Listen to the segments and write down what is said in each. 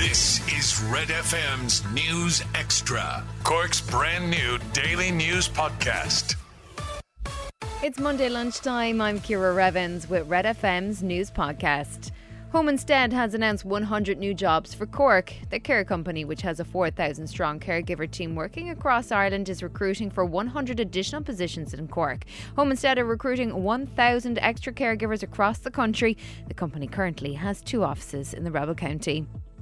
This is Red FM's News Extra, Cork's brand new daily news podcast. It's Monday lunchtime. I'm Kira Revens with Red FM's news podcast. Home Instead has announced 100 new jobs for Cork. The care company, which has a 4,000 strong caregiver team working across Ireland, is recruiting for 100 additional positions in Cork. Home Instead are recruiting 1,000 extra caregivers across the country. The company currently has two offices in the Rebel County.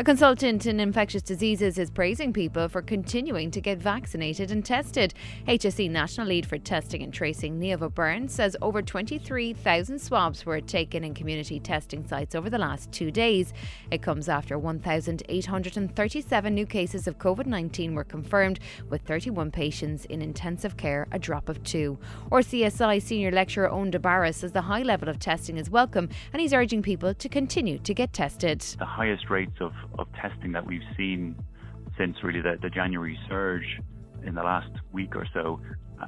A consultant in infectious diseases is praising people for continuing to get vaccinated and tested. HSE National Lead for Testing and Tracing, Niamh Byrne, says over 23,000 swabs were taken in community testing sites over the last two days. It comes after 1,837 new cases of COVID 19 were confirmed, with 31 patients in intensive care, a drop of two. RCSI Senior Lecturer Eoghan de Barra says the high level of testing is welcome and he's urging people to continue to get tested. The highest rates of of testing that we've seen since really the, the January surge in the last week or so.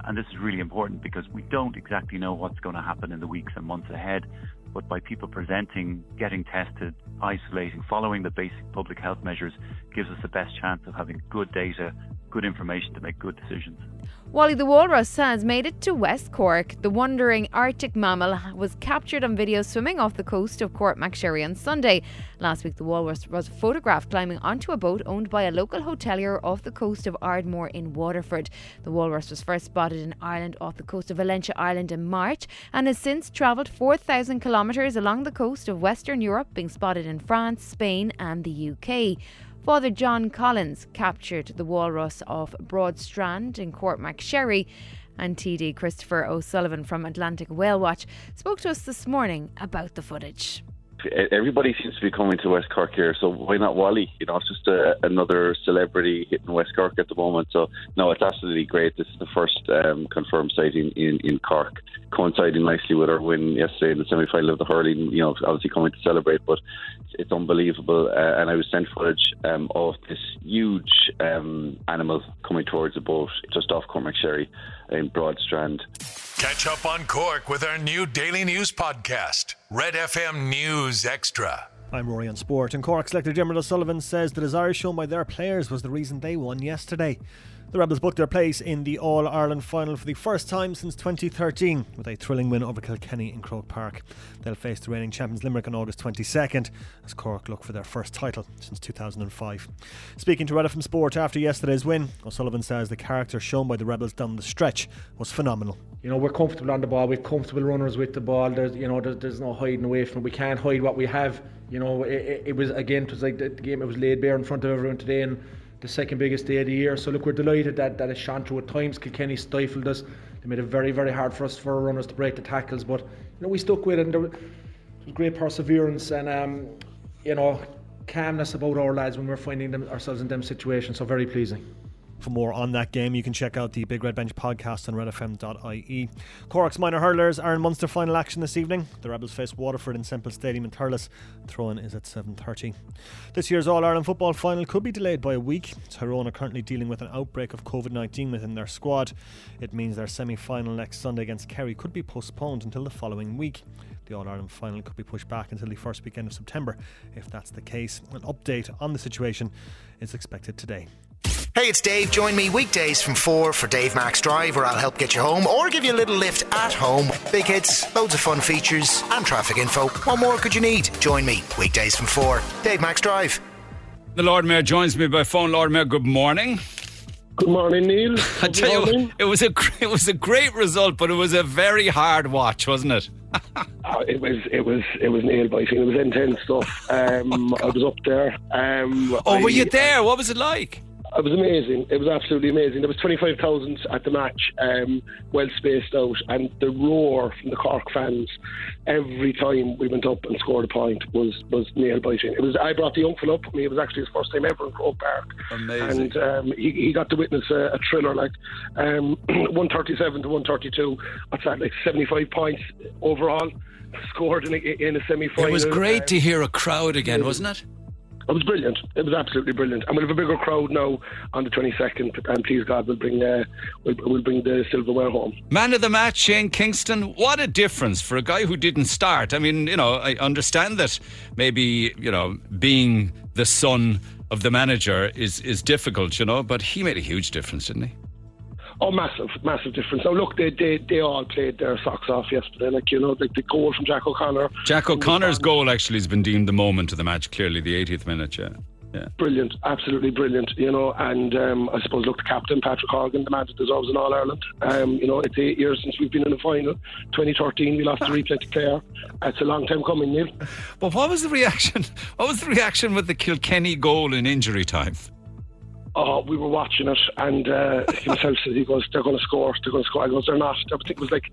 And this is really important because we don't exactly know what's going to happen in the weeks and months ahead. But by people presenting, getting tested, isolating, following the basic public health measures gives us the best chance of having good data, good information to make good decisions. Wally the walrus has made it to West Cork. The wandering Arctic mammal was captured on video swimming off the coast of Courtmacsherry on Sunday. Last week, the walrus was photographed climbing onto a boat owned by a local hotelier off the coast of Ardmore in Waterford. The walrus was first spotted in Ireland off the coast of Valentia Island in March and has since travelled 4,000 kilometres along the coast of Western Europe, being spotted in France, Spain, and the UK. Father John Collins captured the walrus off Broad Strand in Courtmacsherry. And TD Christopher O'Sullivan from Atlantic Whale Watch spoke to us this morning about the footage everybody seems to be coming to West Cork here, so why not Wally? You know, it's just a, another celebrity hitting West Cork at the moment. So no, it's absolutely great. This is the first um, confirmed sighting in, in Cork, coinciding nicely with our win yesterday in the semi final of the hurling. You know, obviously coming to celebrate, but it's, unbelievable. Uh, and I was sent footage um, of this huge um, animal coming towards the boat just off Courtmacsherry in Broad Strand. Catch up on Cork with our new daily news podcast, Red FM News Extra. I'm Rory on Sport, and Cork selector Jim O'Sullivan says the desire shown by their players was the reason they won yesterday. The Rebels booked their place in the All Ireland final for the first time since 2013 with a thrilling win over Kilkenny in Croke Park. They'll face the reigning champions Limerick on August 22nd as Cork look for their first title since 2005. Speaking to Red FM Sport after yesterday's win, O'Sullivan says the character shown by the Rebels down the stretch was phenomenal. You know, we're comfortable on the ball, we're comfortable runners with the ball, there's, you know, there's, there's no hiding away from it. We can't hide what we have. You know, it, it, it was, again, it was like the, game, it was laid bare in front of everyone today and the second biggest day of the year. So look, we're delighted that that has shone through at times. Kilkenny stifled us. They made it very, very hard for us for our runners to break the tackles, but you know we stuck with it. And there was great perseverance and um, you know calmness about our lads when we're finding them, ourselves in them situations. So very pleasing. For more on that game, you can check out the Big Red Bench podcast on redfm.ie. Cork's minor hurlers are in Munster final action this evening. The Rebels face Waterford in Semple Stadium in Thurles. Throw-in is at 7.30. This year's All-Ireland football final could be delayed by a week. Tyrone are currently dealing with an outbreak of COVID-19 within their squad. It means their semi-final next Sunday against Kerry could be postponed until the following week. The All Ireland final could be pushed back until the first weekend of September. If that's the case, an update on the situation is expected today. Hey, it's Dave. Join me weekdays from 4 for Dave Max Drive, where I'll help get you home or give you a little lift at home. Big hits, loads of fun features, and traffic info. What more could you need? Join me weekdays from 4. Dave Max Drive. The Lord Mayor joins me by phone. Lord Mayor, good morning. Good morning, Neil. I tell you, it was a it was a great result, but it was a very hard watch, wasn't it? oh, it was it was it was nail biting. It was intense stuff. Um, I was up there. Um, oh, I, were you there? What was it like? It was amazing. It was absolutely amazing. There was 25,000 at the match, um, well spaced out, and the roar from the Cork fans every time we went up and scored a point was was nail biting. It was. I brought the young fellow up with me. It was actually his first time ever in Croke Park, amazing. and um, he, he got to witness a, a thriller like um, 137 to 132. What's that? Like 75 points overall scored in a, in a semi final. It was great um, to hear a crowd again, wasn't it? It was brilliant. It was absolutely brilliant, and we'll have a bigger crowd now on the 22nd. And please God, we'll bring uh, we'll, we'll bring the silverware home. Man of the match, Shane Kingston. What a difference for a guy who didn't start. I mean, you know, I understand that maybe you know being the son of the manager is is difficult, you know, but he made a huge difference, didn't he? Oh, massive, massive difference. Now, look, they, they, they all played their socks off yesterday. Like, you know, the, the goal from Jack O'Connor. Jack O'Connor's goal actually has been deemed the moment of the match, clearly, the 80th minute, yeah. Yeah. Brilliant, absolutely brilliant, you know. And um, I suppose, look, the captain, Patrick Horgan, the man that deserves an All Ireland. Um, you know, it's eight years since we've been in the final. 2013, we lost the replay to Clare. It's a long time coming, Neil. But what was the reaction? What was the reaction with the Kilkenny goal in injury time? Oh, we were watching it, and uh, himself said he goes, "They're going to score. They're going to score." I goes, "They're not." I think it was like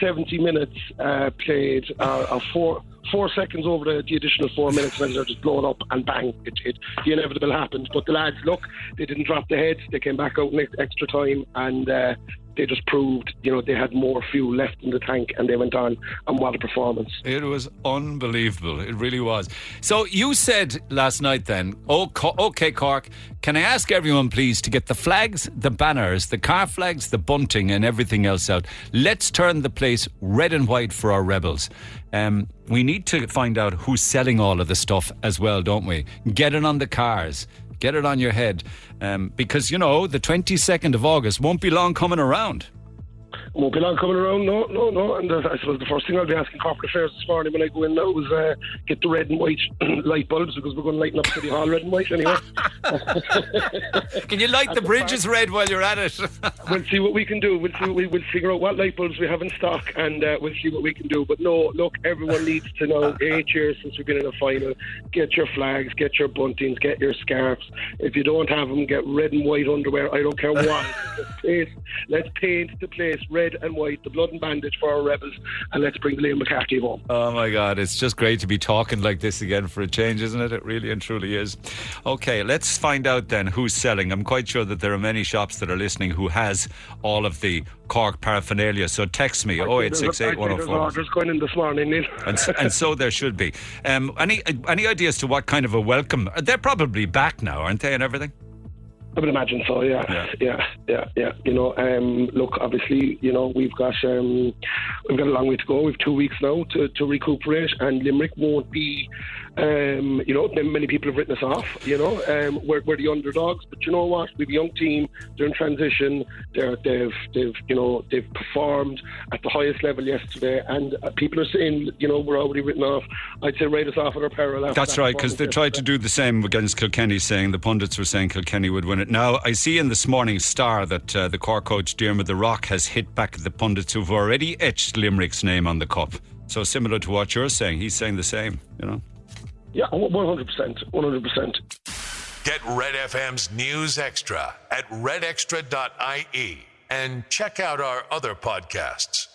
70 minutes uh, played, uh, four four seconds over the, the additional four minutes, and they're just blown up, and bang, it, it, the inevitable happened. But the lads, look, they didn't drop the heads. They came back out in extra time, and uh, they just proved, you know, they had more fuel left in the tank and they went on. And what a performance. It was unbelievable. It really was. So you said last night then, oh, okay, Cork, can I ask everyone, please, to get the flags, the banners, the car flags, the bunting, and everything else out? Let's turn the place red and white for our rebels. Um, we need to find out who's selling all of the stuff as well, don't we? Get it on the cars Get it on your head. Um, because, you know, the 22nd of August won't be long coming around won't be long coming around. No, no, no. And uh, I suppose the first thing I'll be asking corporate affairs this morning when I go in now is uh, get the red and white light bulbs because we're going to lighten up City Hall red and white anyway. can you light the bridges red while you're at it? we'll see what we can do. We'll see. We will figure out what light bulbs we have in stock, and uh, we'll see what we can do. But no, look, everyone needs to know. Eight years since we've been in a final. Get your flags, get your buntings, get your scarves. If you don't have them, get red and white underwear. I don't care what. let's, paint, let's paint the place red red and white, the blood and bandage for our rebels, and let's bring Liam McCarthy home. Oh my God, it's just great to be talking like this again for a change, isn't it? It really and truly is. Okay, let's find out then who's selling. I'm quite sure that there are many shops that are listening who has all of the Cork paraphernalia. So text me 0868 104. orders going in this morning, Neil. and, and so there should be. Um, any any ideas to what kind of a welcome? They're probably back now, aren't they, and everything? I would imagine so. Yeah, yeah, yeah, yeah. yeah. You know, um, look, obviously, you know, we've got um, we've got a long way to go. We've two weeks now to, to recuperate, and Limerick won't be um, you know, many people have written us off. You know, um, we're, we're the underdogs, but you know what? We've a young team. They're in transition. They're, they've, they've, you know, they've performed at the highest level yesterday, and uh, people are saying, you know, we're already written off. I'd say write us off at our peril. That's that right, because they tried to do the same against Kilkenny, saying the pundits were saying Kilkenny would win it. Now, I see in this morning's Star that uh, the Cork coach Diarmuid the Rock has hit back the pundits who've already etched Limerick's name on the cup. So similar to what you're saying, he's saying the same. You know. Yeah, 100%. 100%. Get Red FM's News Extra at redextra.ie and check out our other podcasts.